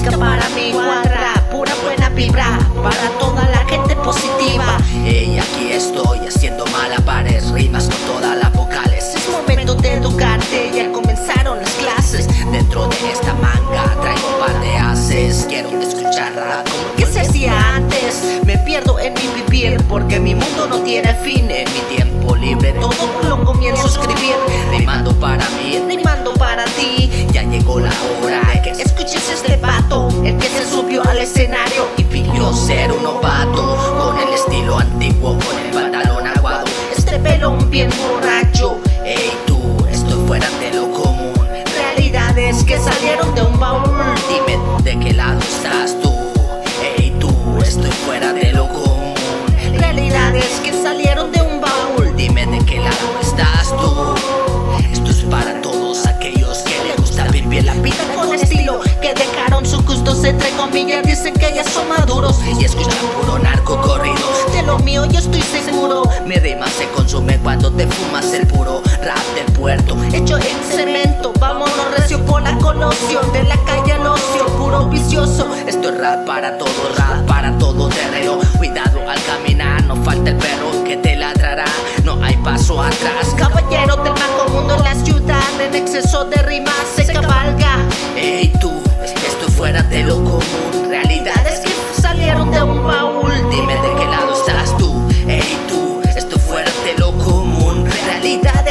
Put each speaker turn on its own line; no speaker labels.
música para mí cuadra, pura buena vibra para toda la gente positiva.
Y aquí estoy haciendo malabares, rimas con todas las vocales.
Es momento de educarte, ya comenzaron las clases.
Dentro de esta manga traigo un par de haces. Quiero escuchar rap ¿Qué se hacía
antes? Me pierdo en mi vivir porque mi mundo no tiene fin. En mi
tiempo libre
todo lo comienzo a escribir.
rimando para
bien borracho.
Ey tú, estoy fuera de lo común.
Realidades que salieron de un baúl. Dime
de qué lado estás tú. Ey tú, estoy fuera de lo común.
Realidades que salieron de un baúl.
Dime de qué lado estás tú. Esto es para todos aquellos que les gusta vivir la vida
Con estilo que dejaron sus gustos entre comillas. Dicen que ya son maduros. y escuchan
puro narco corrido.
De lo mío yo estoy seguro
cuando te fumas el puro rap del puerto.
Hecho en cemento, vámonos recio por la coloción de la calle al ocio, puro vicioso. Esto es
rap para todo, rap para todo terreno. Cuidado al caminar, no falta el perro que te ladrará. No hay paso atrás,
caballero del bajo mundo en la ciudad. En exceso de rimas se cabalga.
Ey tú, esto es fuera de lo común, realidades
vida